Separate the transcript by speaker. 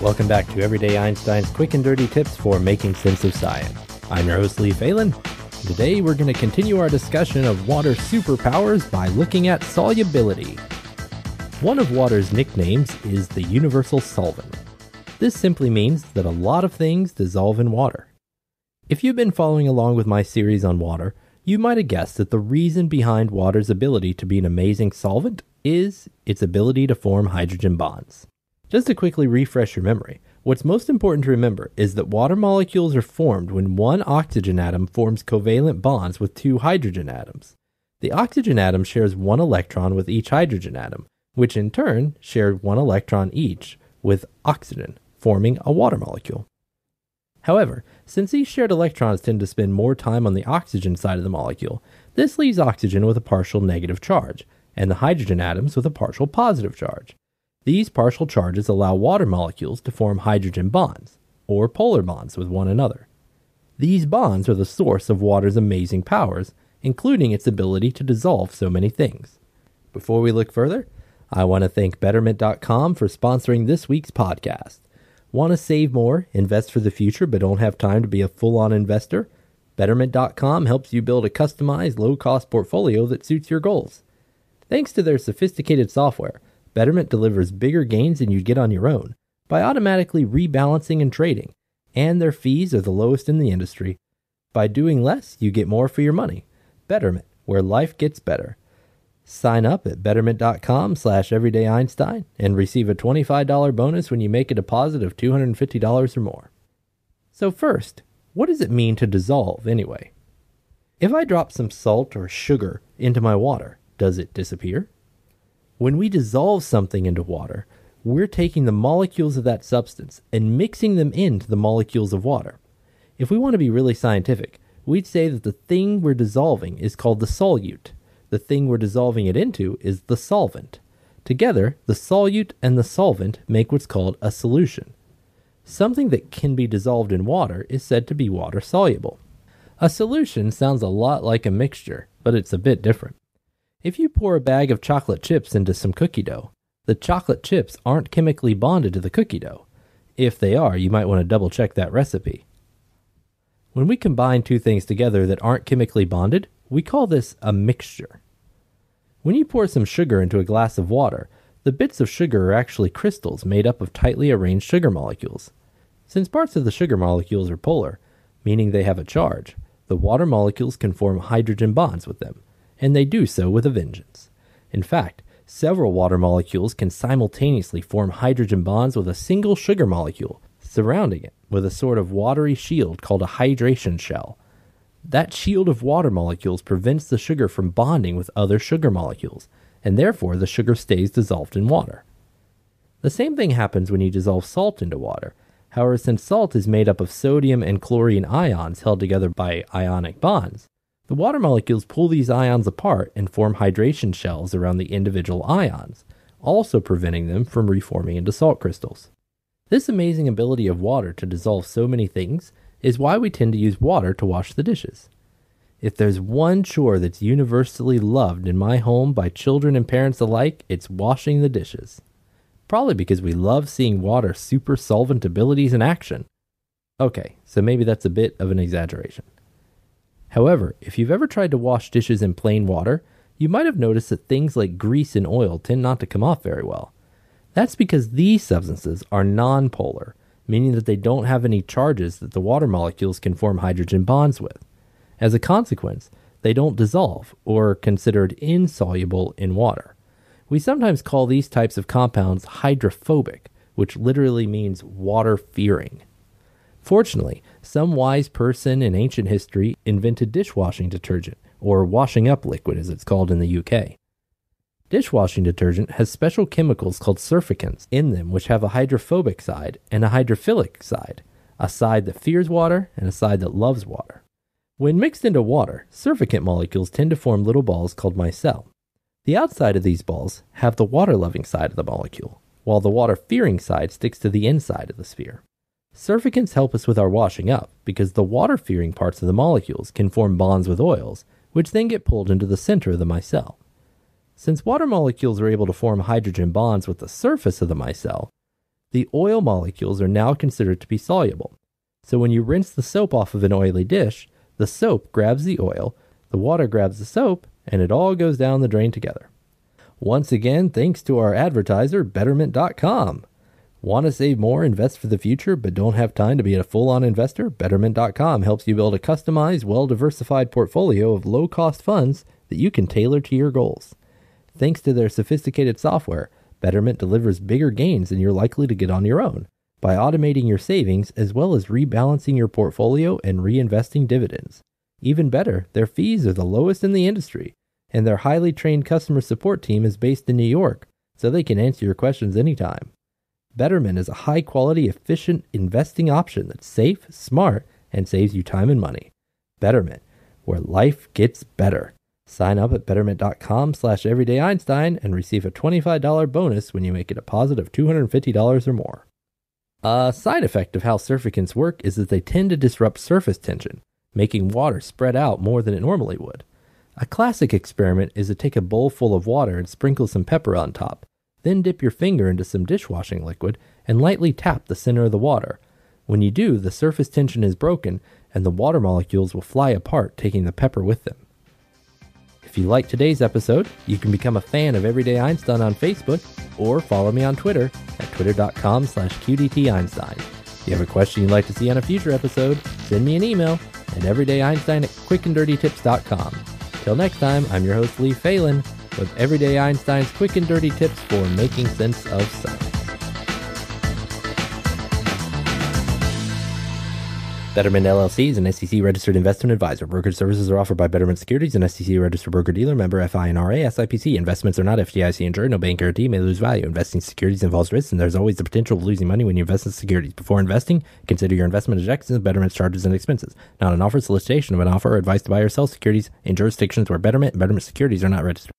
Speaker 1: Welcome back to Everyday Einstein's quick and dirty tips for making sense of science. I'm your host, Lee Falin. Today, we're going to continue our discussion of water superpowers by looking at solubility. One of water's nicknames is the universal solvent. This simply means that a lot of things dissolve in water. If you've been following along with my series on water, you might have guessed that the reason behind water's ability to be an amazing solvent is its ability to form hydrogen bonds. Just to quickly refresh your memory, what's most important to remember is that water molecules are formed when one oxygen atom forms covalent bonds with two hydrogen atoms. The oxygen atom shares one electron with each hydrogen atom, which in turn share one electron each with oxygen, forming a water molecule. However, since these shared electrons tend to spend more time on the oxygen side of the molecule, this leaves oxygen with a partial negative charge, and the hydrogen atoms with a partial positive charge. These partial charges allow water molecules to form hydrogen bonds, or polar bonds with one another. These bonds are the source of water's amazing powers, including its ability to dissolve so many things. Before we look further, I want to thank Betterment.com for sponsoring this week's podcast. Want to save more, invest for the future, but don't have time to be a full on investor? Betterment.com helps you build a customized, low cost portfolio that suits your goals. Thanks to their sophisticated software, Betterment delivers bigger gains than you'd get on your own by automatically rebalancing and trading, and their fees are the lowest in the industry. By doing less, you get more for your money. Betterment, where life gets better. Sign up at betterment.com slash everydayeinstein and receive a $25 bonus when you make a deposit of $250 or more. So first, what does it mean to dissolve anyway? If I drop some salt or sugar into my water, does it disappear? When we dissolve something into water, we're taking the molecules of that substance and mixing them into the molecules of water. If we want to be really scientific, we'd say that the thing we're dissolving is called the solute. The thing we're dissolving it into is the solvent. Together, the solute and the solvent make what's called a solution. Something that can be dissolved in water is said to be water soluble. A solution sounds a lot like a mixture, but it's a bit different. If you pour a bag of chocolate chips into some cookie dough, the chocolate chips aren't chemically bonded to the cookie dough. If they are, you might want to double check that recipe. When we combine two things together that aren't chemically bonded, we call this a mixture. When you pour some sugar into a glass of water, the bits of sugar are actually crystals made up of tightly arranged sugar molecules. Since parts of the sugar molecules are polar, meaning they have a charge, the water molecules can form hydrogen bonds with them and they do so with a vengeance. In fact, several water molecules can simultaneously form hydrogen bonds with a single sugar molecule, surrounding it with a sort of watery shield called a hydration shell. That shield of water molecules prevents the sugar from bonding with other sugar molecules, and therefore the sugar stays dissolved in water. The same thing happens when you dissolve salt into water. However, since salt is made up of sodium and chlorine ions held together by ionic bonds, the water molecules pull these ions apart and form hydration shells around the individual ions, also preventing them from reforming into salt crystals. This amazing ability of water to dissolve so many things is why we tend to use water to wash the dishes. If there's one chore that's universally loved in my home by children and parents alike, it's washing the dishes. Probably because we love seeing water super solvent abilities in action. Okay, so maybe that's a bit of an exaggeration. However, if you've ever tried to wash dishes in plain water, you might have noticed that things like grease and oil tend not to come off very well. That's because these substances are nonpolar, meaning that they don't have any charges that the water molecules can form hydrogen bonds with. As a consequence, they don't dissolve or are considered insoluble in water. We sometimes call these types of compounds hydrophobic, which literally means water fearing. Fortunately, some wise person in ancient history invented dishwashing detergent, or washing up liquid as it's called in the UK. Dishwashing detergent has special chemicals called surfactants in them, which have a hydrophobic side and a hydrophilic side, a side that fears water and a side that loves water. When mixed into water, surfactant molecules tend to form little balls called micelle. The outside of these balls have the water loving side of the molecule, while the water fearing side sticks to the inside of the sphere. Surfactants help us with our washing up because the water fearing parts of the molecules can form bonds with oils, which then get pulled into the center of the micelle. Since water molecules are able to form hydrogen bonds with the surface of the micelle, the oil molecules are now considered to be soluble. So when you rinse the soap off of an oily dish, the soap grabs the oil, the water grabs the soap, and it all goes down the drain together. Once again, thanks to our advertiser, Betterment.com. Want to save more, invest for the future, but don't have time to be a full on investor? Betterment.com helps you build a customized, well diversified portfolio of low cost funds that you can tailor to your goals. Thanks to their sophisticated software, Betterment delivers bigger gains than you're likely to get on your own by automating your savings as well as rebalancing your portfolio and reinvesting dividends. Even better, their fees are the lowest in the industry, and their highly trained customer support team is based in New York, so they can answer your questions anytime. Betterment is a high quality, efficient investing option that's safe, smart, and saves you time and money. Betterment, where life gets better. Sign up at betterment.com slash everydayeinstein and receive a $25 bonus when you make a deposit of $250 or more. A side effect of how surfactants work is that they tend to disrupt surface tension, making water spread out more than it normally would. A classic experiment is to take a bowl full of water and sprinkle some pepper on top, then dip your finger into some dishwashing liquid and lightly tap the center of the water. When you do, the surface tension is broken and the water molecules will fly apart, taking the pepper with them. If you like today's episode, you can become a fan of Everyday Einstein on Facebook or follow me on Twitter at twitter.com slash qdteinstein. If you have a question you'd like to see on a future episode, send me an email at everydayeinstein at quickanddirtytips.com. Till next time, I'm your host Lee Falin with Everyday Einstein's quick and dirty tips for making sense of science. Betterment LLC is an SEC registered investment advisor. Brokerage services are offered by Betterment Securities, an SEC registered broker dealer member FINRA SIPC. Investments are not FDIC insured. No bank guarantee may lose value. Investing securities involves risks, and there's always the potential of losing money when you invest in securities. Before investing, consider your investment objectives, Betterment's charges and expenses. Not an offer, solicitation of an offer, or advice to buy or sell securities in jurisdictions where Betterment and Betterment Securities are not registered.